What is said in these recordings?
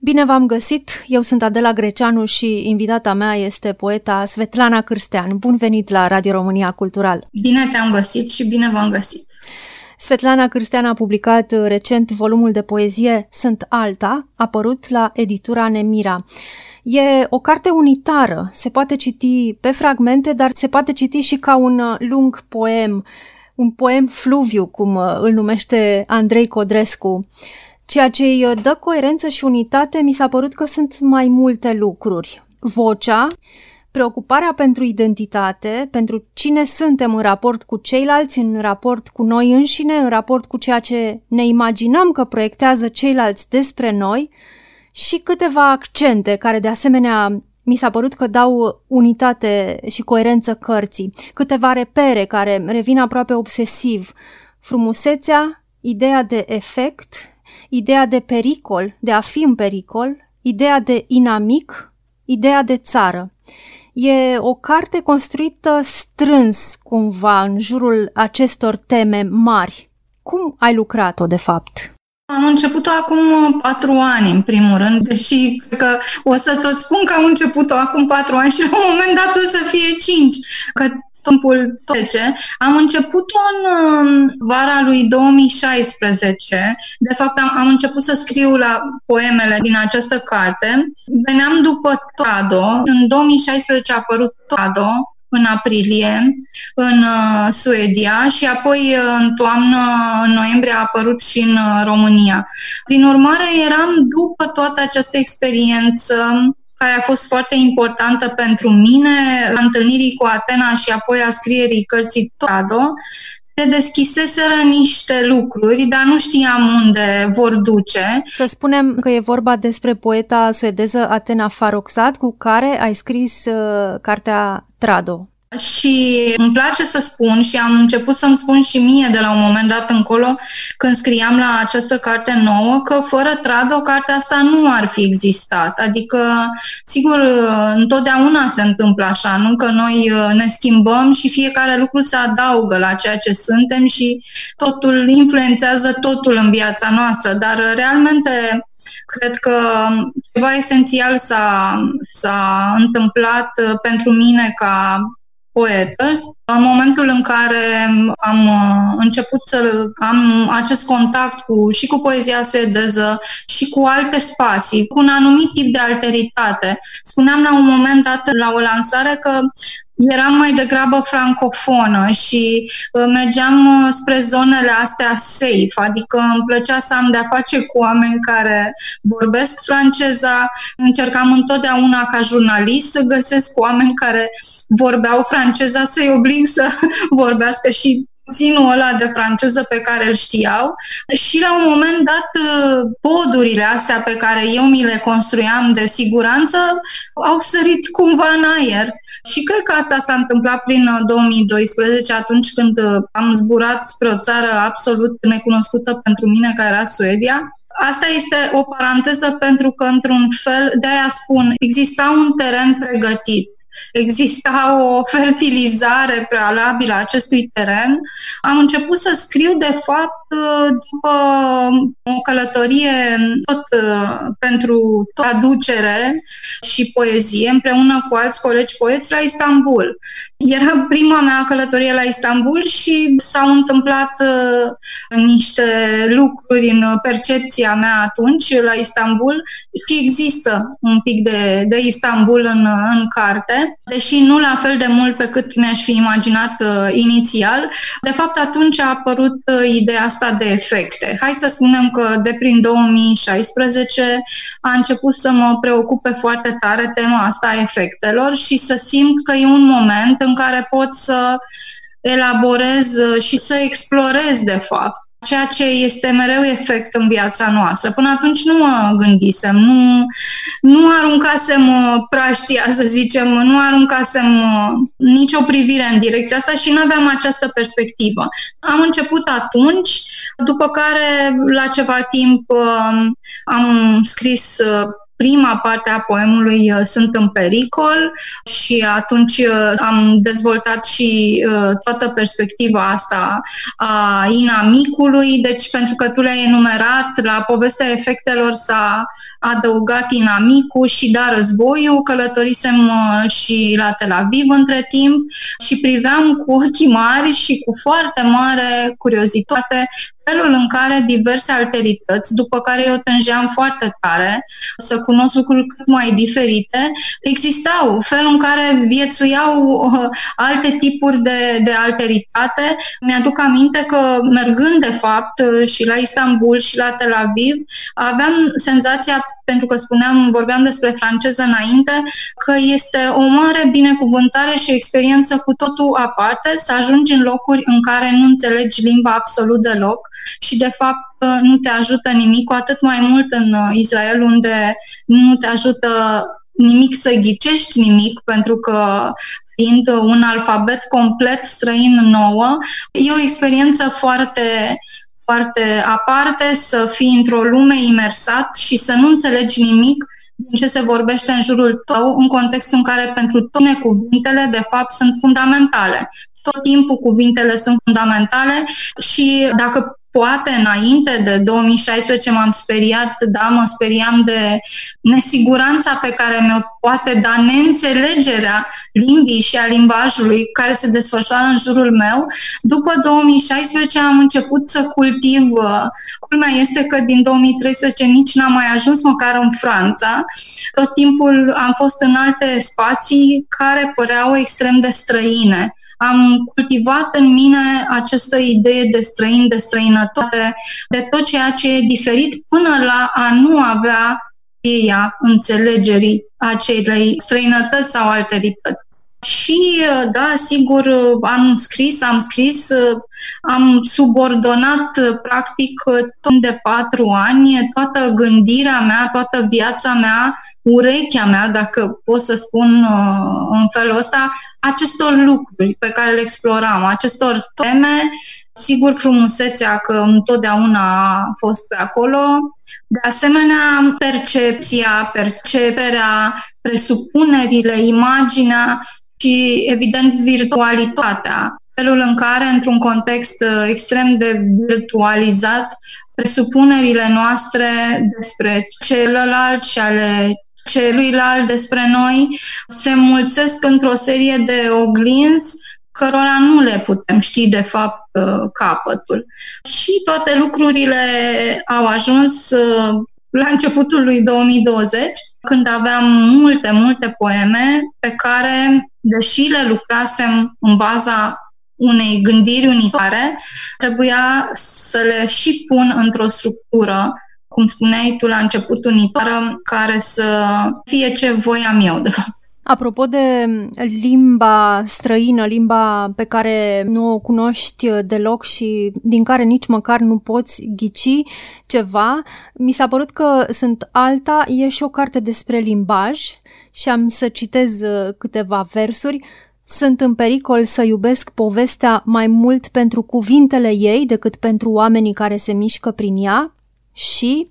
Bine v-am găsit! Eu sunt Adela Greceanu și invitata mea este poeta Svetlana Cârstean. Bun venit la Radio România Cultural! Bine te-am găsit și bine v-am găsit! Svetlana Cârstean a publicat recent volumul de poezie Sunt Alta, apărut la editura Nemira. E o carte unitară, se poate citi pe fragmente, dar se poate citi și ca un lung poem, un poem fluviu, cum îl numește Andrei Codrescu. Ceea ce îi dă coerență și unitate mi s-a părut că sunt mai multe lucruri. Vocea, preocuparea pentru identitate, pentru cine suntem în raport cu ceilalți, în raport cu noi înșine, în raport cu ceea ce ne imaginăm că proiectează ceilalți despre noi și câteva accente care de asemenea mi s-a părut că dau unitate și coerență cărții, câteva repere care revin aproape obsesiv, frumusețea, ideea de efect, ideea de pericol, de a fi în pericol, ideea de inamic, ideea de țară. E o carte construită strâns cumva în jurul acestor teme mari. Cum ai lucrat-o de fapt? Am început-o acum patru ani, în primul rând, deși cred că o să tot spun că am început-o acum patru ani și la un moment dat o să fie cinci, că timpul trece. Am început-o în um, vara lui 2016. De fapt, am, am început să scriu la poemele din această carte. Veneam după Toado. În 2016 a apărut Toado, în aprilie în uh, Suedia și apoi uh, în toamnă, în noiembrie a apărut și în uh, România. Prin urmare, eram după toată această experiență care a fost foarte importantă pentru mine, întâlnirii cu Atena și apoi a scrierii cărții Torado, se deschiseseră niște lucruri, dar nu știam unde vor duce. Să spunem că e vorba despre poeta suedeză Atena Farrokhzad, cu care ai scris uh, cartea Trado. Și îmi place să spun și am început să-mi spun și mie de la un moment dat încolo, când scriam la această carte nouă, că fără Trado cartea asta nu ar fi existat. Adică, sigur, întotdeauna se întâmplă așa, nu că noi uh, ne schimbăm și fiecare lucru se adaugă la ceea ce suntem și totul influențează totul în viața noastră, dar realmente cred că ceva esențial s-a, s-a întâmplat uh, pentru mine ca poetă. În momentul în care am uh, început să am acest contact cu, și cu poezia suedeză și cu alte spații, cu un anumit tip de alteritate. Spuneam la un moment dat la o lansare că eram mai degrabă francofonă și uh, mergeam uh, spre zonele astea safe, adică îmi plăcea să am de-a face cu oameni care vorbesc franceza, încercam întotdeauna ca jurnalist să găsesc oameni care vorbeau franceza, să-i oblig să vorbească și puținul ăla de franceză pe care îl știau și la un moment dat uh, podurile astea pe care eu mi le construiam de siguranță au sărit cumva în aer. Și cred că asta s-a întâmplat prin 2012 uh, atunci când uh, am zburat spre o țară absolut necunoscută pentru mine care era Suedia. Asta este o paranteză pentru că, într-un fel, de aia spun, exista un teren pregătit exista o fertilizare prealabilă a acestui teren, am început să scriu, de fapt, după o călătorie tot uh, pentru traducere și poezie, împreună cu alți colegi poeți la Istanbul. Era prima mea călătorie la Istanbul și s-au întâmplat uh, niște lucruri în percepția mea atunci la Istanbul și există un pic de, de Istanbul în, în carte deși nu la fel de mult pe cât mi-aș fi imaginat uh, inițial. De fapt, atunci a apărut uh, ideea asta de efecte. Hai să spunem că de prin 2016 a început să mă preocupe foarte tare tema asta a efectelor și să simt că e un moment în care pot să elaborez uh, și să explorez, de fapt, ceea ce este mereu efect în viața noastră. Până atunci nu mă gândisem, nu, nu aruncasem uh, praștia, să zicem, nu aruncasem uh, nicio privire în direcția asta și nu aveam această perspectivă. Am început atunci, după care, la ceva timp, uh, am scris prima parte a poemului uh, sunt în pericol și atunci uh, am dezvoltat și uh, toată perspectiva asta a inamicului, deci pentru că tu le-ai enumerat, la povestea efectelor s-a adăugat inamicul și da războiul, călătorisem și la Tel Aviv între timp și priveam cu ochii mari și cu foarte mare curiozitate felul în care diverse alterități, după care eu tângeam foarte tare să cunosc lucruri cât mai diferite, existau, felul în care viețuiau uh, alte tipuri de, de alteritate. Mi-aduc aminte că mergând de fapt și la Istanbul și la Tel Aviv, aveam senzația pentru că spuneam, vorbeam despre franceză înainte, că este o mare binecuvântare și o experiență cu totul aparte să ajungi în locuri în care nu înțelegi limba absolut deloc și de fapt nu te ajută nimic, cu atât mai mult în Israel unde nu te ajută nimic să ghicești nimic, pentru că fiind un alfabet complet străin nouă, e o experiență foarte foarte aparte, să fii într-o lume imersat și să nu înțelegi nimic din ce se vorbește în jurul tău, în contextul în care pentru tine cuvintele, de fapt, sunt fundamentale. Tot timpul cuvintele sunt fundamentale și dacă Poate înainte de 2016 m-am speriat, da, mă speriam de nesiguranța pe care mi-o poate da neînțelegerea limbii și a limbajului care se desfășoară în jurul meu. După 2016 am început să cultiv. Uh, culmea este că din 2013 nici n-am mai ajuns măcar în Franța. Tot timpul am fost în alte spații care păreau extrem de străine am cultivat în mine această idee de străin, de străinătate, de tot ceea ce e diferit până la a nu avea ea înțelegerii acelei străinătăți sau alterități. Și, da, sigur, am scris, am scris, am subordonat, practic, tot de patru ani, toată gândirea mea, toată viața mea, urechea mea, dacă pot să spun uh, în felul ăsta, acestor lucruri pe care le exploram, acestor teme, sigur frumusețea că întotdeauna a fost pe acolo, de asemenea percepția, perceperea, presupunerile, imaginea și, evident, virtualitatea. Felul în care, într-un context uh, extrem de virtualizat, presupunerile noastre despre celălalt și ale celuilalt despre noi se mulțesc într-o serie de oglinzi cărora nu le putem ști de fapt uh, capătul. Și toate lucrurile au ajuns uh, la începutul lui 2020, când aveam multe, multe poeme pe care, deși le lucrasem în baza unei gândiri unitare, trebuia să le și pun într-o structură cum spuneai tu la început, unitară, care să fie ce voiam eu de fapt. Apropo de limba străină, limba pe care nu o cunoști deloc și din care nici măcar nu poți ghici ceva, mi s-a părut că sunt alta, e și o carte despre limbaj și am să citez câteva versuri. Sunt în pericol să iubesc povestea mai mult pentru cuvintele ei decât pentru oamenii care se mișcă prin ea și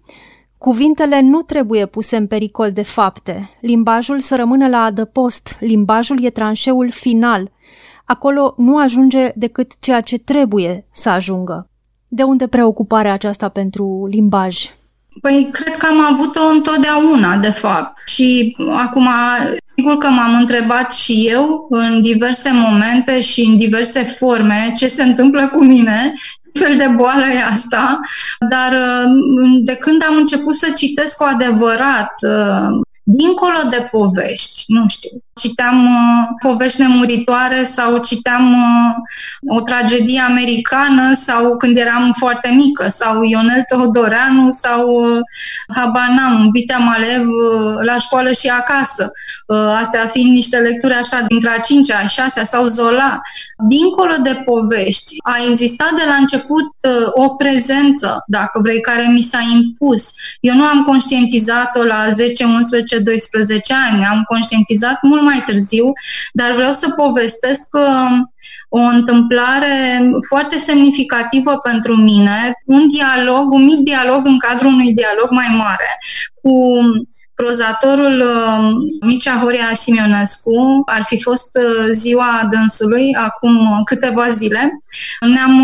Cuvintele nu trebuie puse în pericol de fapte. Limbajul să rămână la adăpost. Limbajul e tranșeul final. Acolo nu ajunge decât ceea ce trebuie să ajungă. De unde preocuparea aceasta pentru limbaj? Păi, cred că am avut-o întotdeauna, de fapt. Și acum, sigur că m-am întrebat și eu în diverse momente și în diverse forme ce se întâmplă cu mine fel de boală e asta, dar uh, de când am început să citesc cu adevărat uh, dincolo de povești, nu știu, citeam uh, povești nemuritoare sau citeam uh, o tragedie americană sau când eram foarte mică sau Ionel Teodoreanu sau uh, Habanam, Vitea Malev uh, la școală și acasă. Uh, astea fiind niște lecturi așa dintre a cincea, a șasea sau Zola. Dincolo de povești, a existat de la început uh, o prezență, dacă vrei, care mi s-a impus. Eu nu am conștientizat-o la 10, 11, ani. Am conștientizat mult mai târziu, dar vreau să povestesc uh, o întâmplare foarte semnificativă pentru mine, un dialog, un mic dialog în cadrul unui dialog mai mare cu prozatorul uh, Mircea Horia Simionescu, ar fi fost uh, ziua dânsului acum câteva zile. Ne-am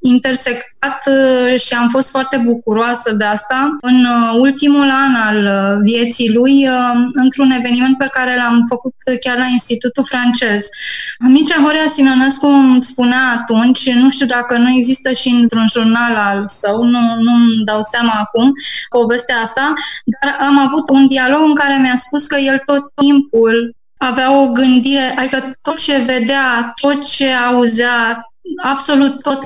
intersectat uh, și am fost foarte bucuroasă de asta în uh, ultimul an al uh, vieții lui, într-un eveniment pe care l-am făcut chiar la Institutul francez. Mircea Horea Simonescu îmi spunea atunci, nu știu dacă nu există și într-un jurnal al său, nu, nu-mi dau seama acum povestea asta, dar am avut un dialog în care mi-a spus că el tot timpul avea o gândire, adică tot ce vedea, tot ce auzea, absolut tot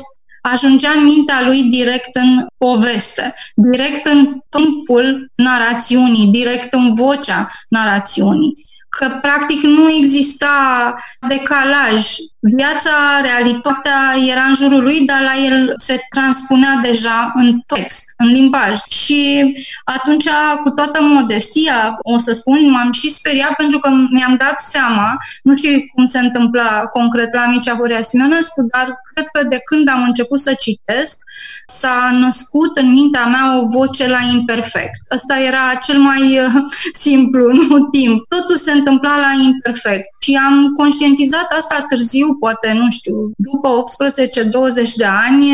ajungea în mintea lui direct în poveste, direct în timpul narațiunii, direct în vocea narațiunii că practic nu exista decalaj. Viața, realitatea era în jurul lui, dar la el se transpunea deja în text, în limbaj. Și atunci, cu toată modestia, o să spun, m-am și speriat pentru că mi-am dat seama, nu știu cum se întâmpla concret la Micea Horea Simionescu, dar cred că de când am început să citesc, s-a născut în mintea mea o voce la imperfect. Ăsta era cel mai uh, simplu, nu timp. Totul se întâmpla la imperfect. Și am conștientizat asta târziu, poate, nu știu, după 18-20 de ani.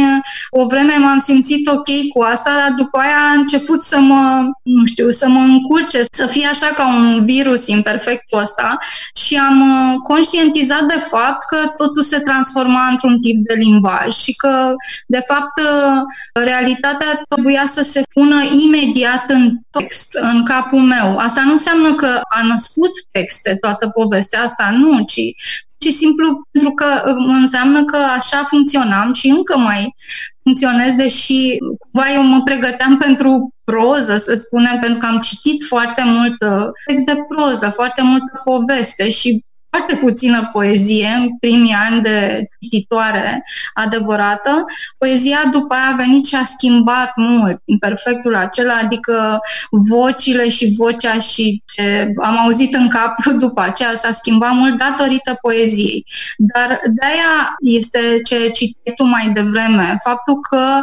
O vreme m-am simțit ok cu asta, dar după aia a început să mă, nu știu, să mă încurce, să fie așa ca un virus imperfectul ăsta și am uh, conștientizat de fapt că totul se transforma într-un tip de limbaj și că, de fapt, uh, realitatea trebuia să se pună imediat în text, în capul meu. Asta nu înseamnă că a născut texte toată povestea asta, asta, nu, ci ci simplu pentru că um, înseamnă că așa funcționam și încă mai funcționez, deși cumva eu mă pregăteam pentru proză, să spunem, pentru că am citit foarte mult uh, text de proză, foarte multă poveste și foarte puțină poezie în primii ani de cititoare adevărată. Poezia după aia a venit și a schimbat mult în perfectul acela, adică vocile și vocea și ce am auzit în cap după aceea s-a schimbat mult datorită poeziei. Dar de-aia este ce citeai tu mai devreme, faptul că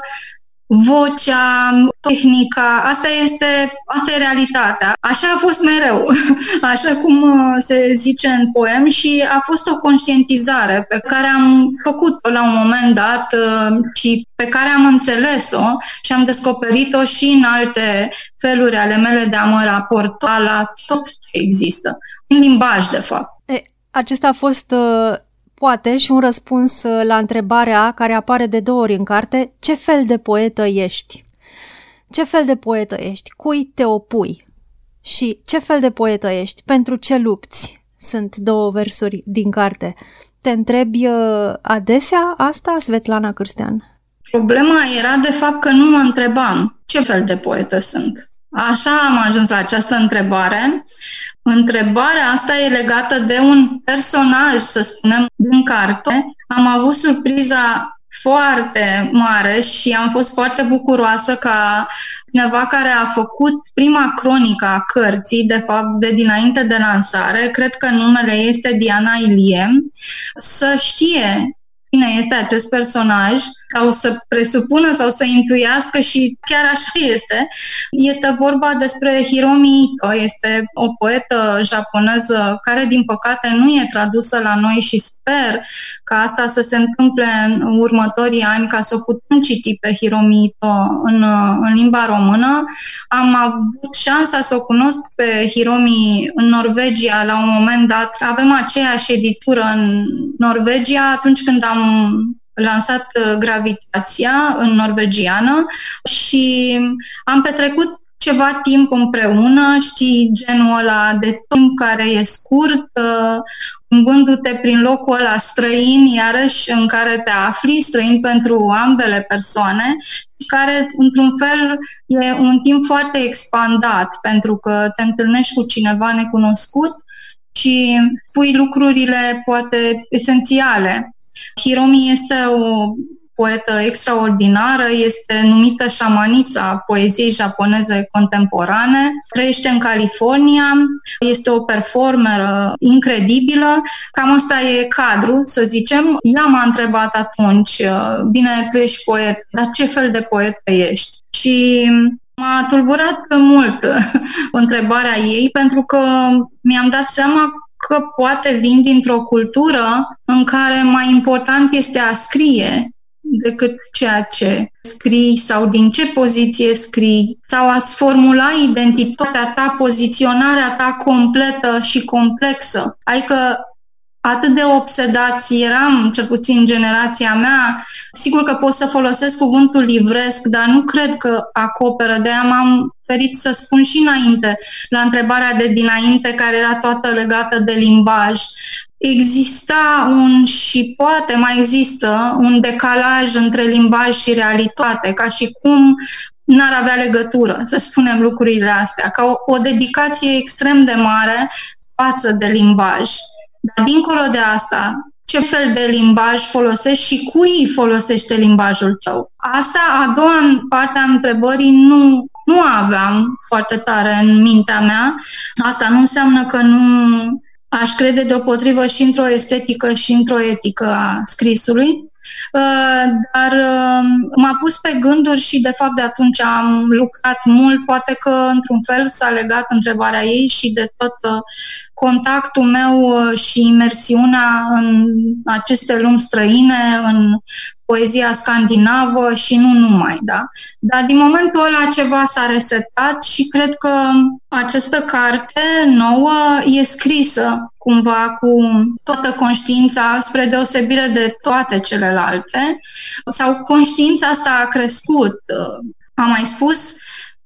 vocea, tehnica, asta este, asta e realitatea. Așa a fost mereu, așa cum uh, se zice în poem și a fost o conștientizare pe care am făcut-o la un moment dat uh, și pe care am înțeles-o și am descoperit-o și în alte feluri ale mele de a mă raporta la tot ce există, în limbaj, de fapt. E, acesta a fost uh poate și un răspuns uh, la întrebarea care apare de două ori în carte, ce fel de poetă ești? Ce fel de poetă ești? Cui te opui? Și ce fel de poetă ești? Pentru ce lupți? Sunt două versuri din carte. Te întrebi uh, adesea asta, Svetlana Cârstean? Problema era de fapt că nu mă întrebam ce fel de poetă sunt. Așa am ajuns la această întrebare. Întrebarea asta e legată de un personaj, să spunem, din carte. Am avut surpriza foarte mare și am fost foarte bucuroasă ca cineva care a făcut prima cronică a cărții, de fapt de dinainte de lansare, cred că numele este Diana Ilie, să știe cine este acest personaj sau să presupună sau să intuiască și chiar așa este. Este vorba despre Hiromi Ito, este o poetă japoneză care din păcate nu e tradusă la noi și sper ca asta să se întâmple în următorii ani ca să o putem citi pe Hiromi Ito în, în limba română. Am avut șansa să o cunosc pe Hiromi în Norvegia la un moment dat. Avem aceeași editură în Norvegia atunci când am lansat uh, Gravitația în norvegiană și am petrecut ceva timp împreună, știi, genul ăla de timp care e scurt, umbându-te uh, prin locul ăla străin, iarăși în care te afli, străin pentru ambele persoane, și care, într-un fel, e un timp foarte expandat, pentru că te întâlnești cu cineva necunoscut și spui lucrurile, poate, esențiale Hiromi este o poetă extraordinară, este numită șamanița poeziei japoneze contemporane, trăiește în California, este o performeră incredibilă, cam asta e cadru, să zicem. Ea m-a întrebat atunci, bine, tu ești poet, dar ce fel de poet ești? Și M-a tulburat mult întrebarea ei pentru că mi-am dat seama că poate vin dintr-o cultură în care mai important este a scrie decât ceea ce scrii sau din ce poziție scrii sau a-ți formula identitatea ta, poziționarea ta completă și complexă. Adică atât de obsedați eram, cel puțin generația mea. Sigur că pot să folosesc cuvântul livresc, dar nu cred că acoperă. De aia m-am ferit să spun și înainte, la întrebarea de dinainte, care era toată legată de limbaj. Exista un și poate mai există un decalaj între limbaj și realitate, ca și cum n-ar avea legătură, să spunem lucrurile astea, ca o, o dedicație extrem de mare față de limbaj. Dar dincolo de asta, ce fel de limbaj folosești și cui folosește limbajul tău. Asta, a doua parte a întrebării, nu, nu aveam foarte tare în mintea mea. Asta nu înseamnă că nu aș crede deopotrivă și într-o estetică și într-o etică a scrisului. Uh, dar um, m-a pus pe gânduri și de fapt de atunci am lucrat mult, poate că într-un fel s-a legat întrebarea ei și de tot uh, contactul meu uh, și imersiunea în aceste lumi străine, în poezia scandinavă și nu numai, da? Dar din momentul ăla ceva s-a resetat și cred că această carte nouă e scrisă cumva cu toată conștiința, spre deosebire de toate celelalte, sau conștiința asta a crescut. Am mai spus,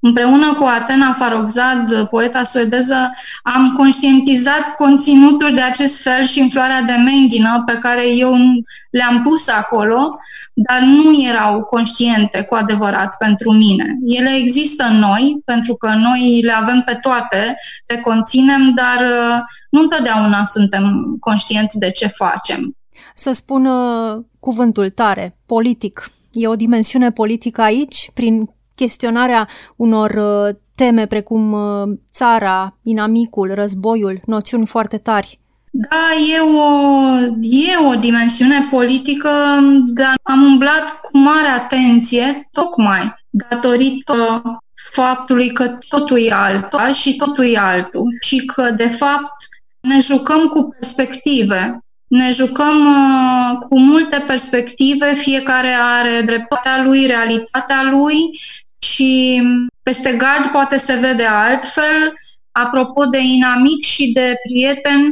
Împreună cu Atena Farrokhzad, poeta suedeză, am conștientizat conținuturi de acest fel și în floarea de menghină pe care eu le-am pus acolo, dar nu erau conștiente cu adevărat pentru mine. Ele există în noi, pentru că noi le avem pe toate, le conținem, dar uh, nu întotdeauna suntem conștienți de ce facem. Să spun uh, cuvântul tare, politic. E o dimensiune politică aici, prin chestionarea unor uh, teme precum uh, țara, inamicul, războiul, noțiuni foarte tari. Da, e o, e o dimensiune politică, dar am umblat cu mare atenție, tocmai datorită faptului că totul e altul și totul e altul și că, de fapt, ne jucăm cu perspective. Ne jucăm uh, cu multe perspective, fiecare are dreptatea lui, realitatea lui și peste gard poate se vede altfel, apropo de inamic și de prieten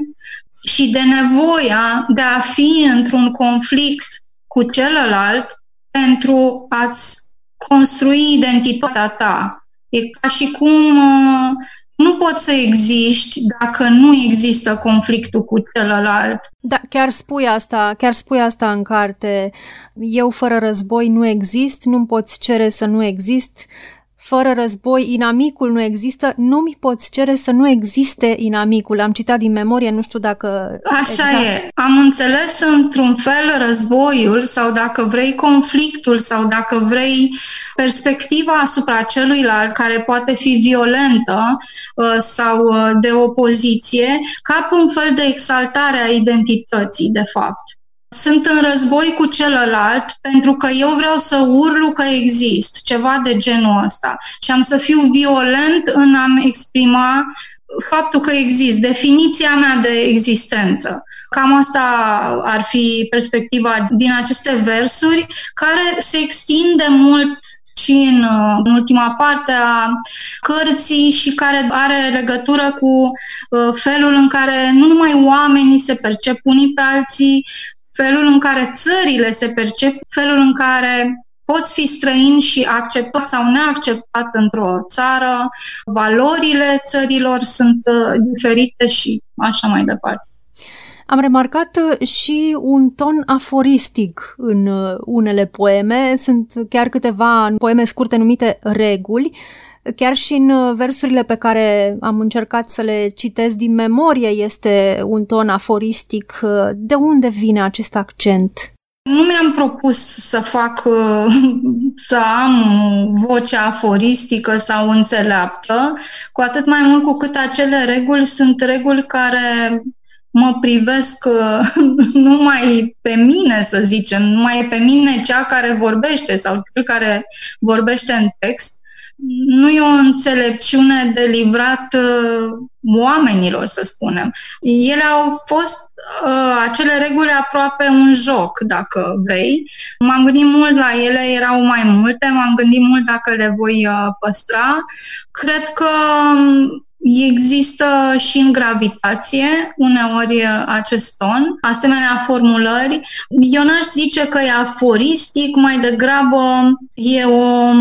și de nevoia de a fi într-un conflict cu celălalt pentru a-ți construi identitatea ta. E ca și cum uh, nu poți să existi dacă nu există conflictul cu celălalt. Da, chiar spui asta, chiar spui asta în carte. Eu fără război nu exist, nu-mi poți cere să nu exist fără război, inamicul nu există, nu mi poți cere să nu existe inamicul. Am citat din memorie, nu știu dacă... Așa exact. e. Am înțeles într-un fel războiul sau dacă vrei conflictul sau dacă vrei perspectiva asupra celuilalt care poate fi violentă uh, sau uh, de opoziție, ca un fel de exaltare a identității, de fapt sunt în război cu celălalt pentru că eu vreau să urlu că exist, ceva de genul ăsta. Și am să fiu violent în a-mi exprima faptul că exist, definiția mea de existență. Cam asta ar fi perspectiva din aceste versuri, care se extinde mult și în, în ultima parte a cărții și care are legătură cu uh, felul în care nu numai oamenii se percep unii pe alții, felul în care țările se percep, felul în care poți fi străin și acceptat sau neacceptat într-o țară, valorile țărilor sunt uh, diferite și așa mai departe. Am remarcat uh, și un ton aforistic în uh, unele poeme. Sunt chiar câteva poeme scurte numite reguli, Chiar și în uh, versurile pe care am încercat să le citesc din memorie este un ton aforistic. Uh, de unde vine acest accent? Nu mi-am propus să fac, uh, să am vocea aforistică sau înțeleaptă, cu atât mai mult cu cât acele reguli sunt reguli care mă privesc uh, numai pe mine, să zicem, numai pe mine cea care vorbește sau cel care vorbește în text, nu e o înțelepciune de livrat uh, oamenilor, să spunem. Ele au fost uh, acele reguli aproape un joc, dacă vrei. M-am gândit mult la ele, erau mai multe, m-am gândit mult dacă le voi uh, păstra. Cred că um, Există și în gravitație uneori uh, acest ton, asemenea formulări. Eu n-aș zice că e aforistic, mai degrabă e o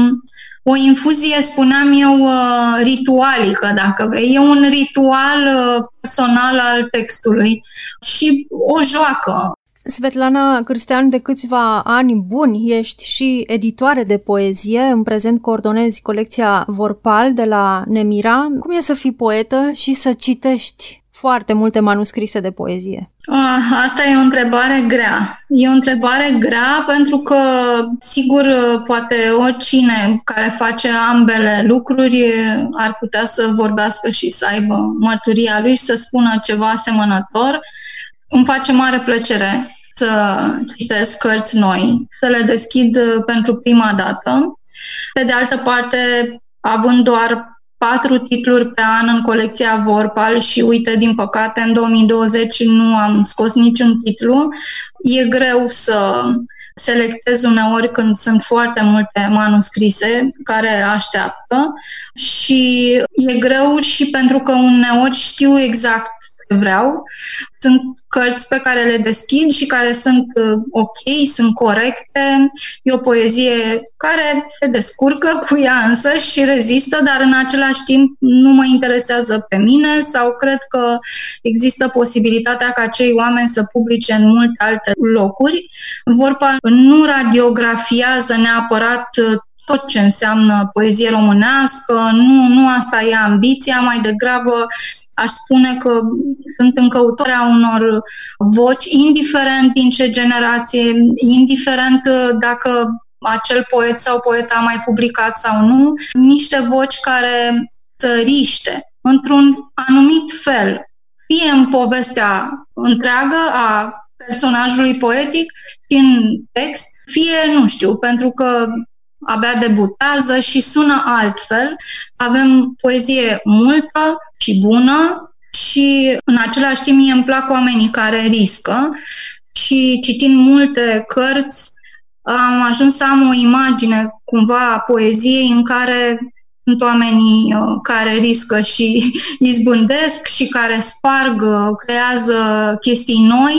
o infuzie, spuneam eu, uh, ritualică, dacă vrei. E un ritual uh, personal al textului și o joacă. Svetlana Cristian, de câțiva ani buni ești și editoare de poezie, în prezent coordonezi colecția Vorpal de la Nemira. Cum e să fii poetă și să citești foarte multe manuscrise de poezie? Ah, asta e o întrebare grea. E o întrebare grea pentru că, sigur, poate oricine care face ambele lucruri ar putea să vorbească și să aibă mărturia lui și să spună ceva asemănător. Îmi face mare plăcere să citesc cărți noi, să le deschid pentru prima dată. Pe de altă parte, având doar patru titluri pe an în colecția Vorpal și uite, din păcate, în 2020 nu am scos niciun titlu. E greu să selectez uneori când sunt foarte multe manuscrise care așteaptă și e greu și pentru că uneori știu exact vreau. Sunt cărți pe care le deschid și care sunt uh, ok, sunt corecte. E o poezie care se descurcă cu ea însă și rezistă, dar în același timp nu mă interesează pe mine sau cred că există posibilitatea ca cei oameni să publice în multe alte locuri. Vorba nu radiografiază neapărat uh, tot ce înseamnă poezie românească, nu, nu asta e ambiția, mai degrabă aș spune că sunt în căutarea unor voci, indiferent din ce generație, indiferent dacă acel poet sau poet a mai publicat sau nu, niște voci care să riște într-un anumit fel, fie în povestea întreagă a personajului poetic, și în text, fie, nu știu, pentru că abia debutează și sună altfel. Avem poezie multă și bună și în același timp mie îmi plac oamenii care riscă și citind multe cărți am ajuns să am o imagine cumva a poeziei în care sunt oamenii uh, care riscă și izbândesc și care sparg, uh, creează chestii noi.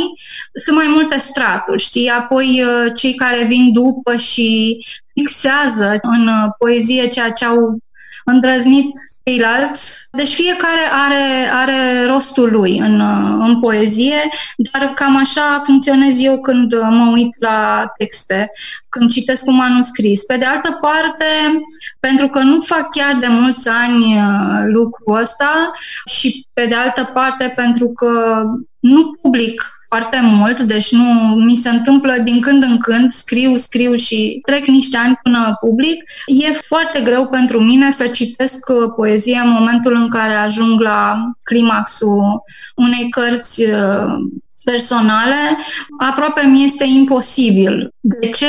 Sunt mai multe straturi, știi? Apoi uh, cei care vin după și fixează în poezie ceea ce au îndrăznit ceilalți. Deci fiecare are, are rostul lui în, în poezie, dar cam așa funcționez eu când mă uit la texte, când citesc un manuscris. Pe de altă parte, pentru că nu fac chiar de mulți ani uh, lucrul ăsta și pe de altă parte pentru că nu public foarte mult, deci nu mi se întâmplă din când în când, scriu, scriu și trec niște ani până public. E foarte greu pentru mine să citesc uh, poezie în momentul în care ajung la climaxul unei cărți uh, personale, aproape mi este imposibil. De ce?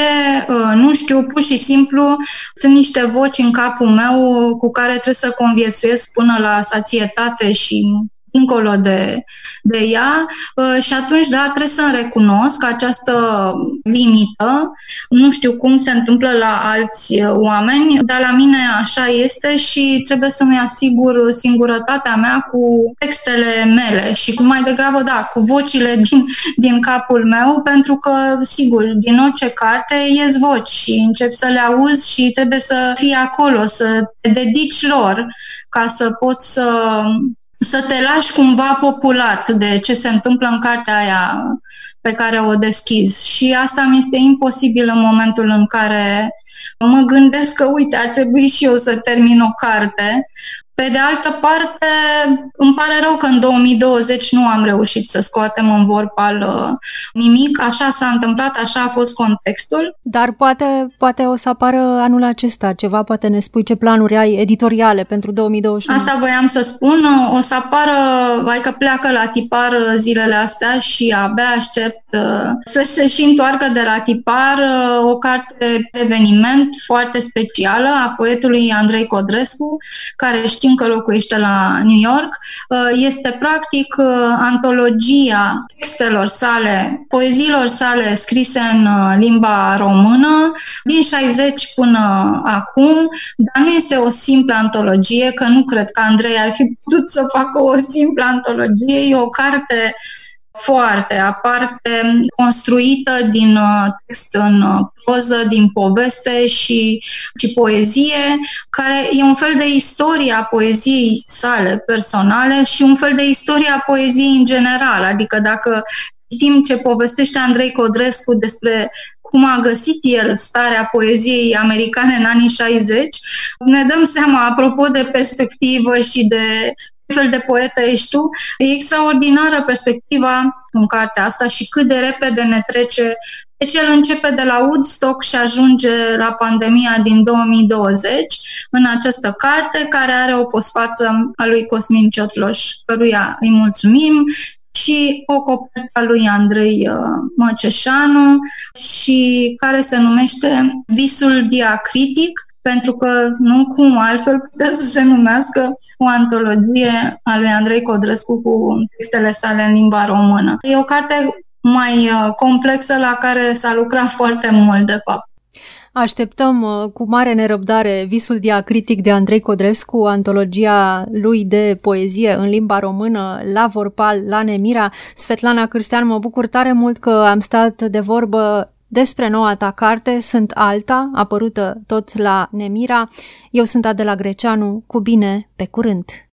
Uh, nu știu, pur și simplu sunt niște voci în capul meu cu care trebuie să conviețuiesc până la sațietate și dincolo de, de ea uh, și atunci, da, trebuie să recunosc această limită. Nu știu cum se întâmplă la alți oameni, dar la mine așa este și trebuie să-mi asigur singurătatea mea cu textele mele și cu mai degrabă, da, cu vocile din, din capul meu, pentru că, sigur, din orice carte ies voci și încep să le auzi și trebuie să fii acolo, să te dedici lor ca să poți să să te lași cumva populat de ce se întâmplă în cartea aia pe care o deschizi. Și asta mi este imposibil în momentul în care mă gândesc că, uite, ar trebui și eu să termin o carte. Pe de altă parte, îmi pare rău că în 2020 nu am reușit să scoatem în vorpal uh, nimic. Așa s-a întâmplat, așa a fost contextul. Dar poate, poate o să apară anul acesta ceva, poate ne spui ce planuri ai editoriale pentru 2021. Asta voiam să spun. O să apară, vai că pleacă la tipar zilele astea și abia aștept uh, să se și întoarcă de la tipar uh, o carte eveniment foarte specială a poetului Andrei Codrescu, care știm că locuiește la New York. Uh, este practic antologia textelor sale, poeziilor sale scrise în limba română din 60 până acum, dar nu este o simplă antologie, că nu cred că Andrei ar fi putut să facă o simplă antologie, e o carte foarte aparte, construită din uh, text în uh, proză, din poveste și, și poezie, care e un fel de istorie a poeziei sale personale și un fel de istorie a poeziei în general. Adică dacă știm ce povestește Andrei Codrescu despre cum a găsit el starea poeziei americane în anii 60, ne dăm seama, apropo de perspectivă și de fel de poetă ești tu. E extraordinară perspectiva în cartea asta și cât de repede ne trece deci el începe de la Woodstock și ajunge la pandemia din 2020 în această carte care are o posfață a lui Cosmin Ciotloș, căruia îi mulțumim și o copertă a lui Andrei uh, Măceșanu și care se numește Visul diacritic pentru că nu cum altfel putea să se numească o antologie a lui Andrei Codrescu cu textele sale în limba română. E o carte mai uh, complexă la care s-a lucrat foarte mult, de fapt. Așteptăm uh, cu mare nerăbdare Visul diacritic de Andrei Codrescu, antologia lui de poezie în limba română, la Vorpal, la Nemira. Svetlana Cârstean, mă bucur tare mult că am stat de vorbă despre noua ta carte, Sunt Alta, apărută tot la Nemira. Eu sunt Adela Greceanu, cu bine, pe curând!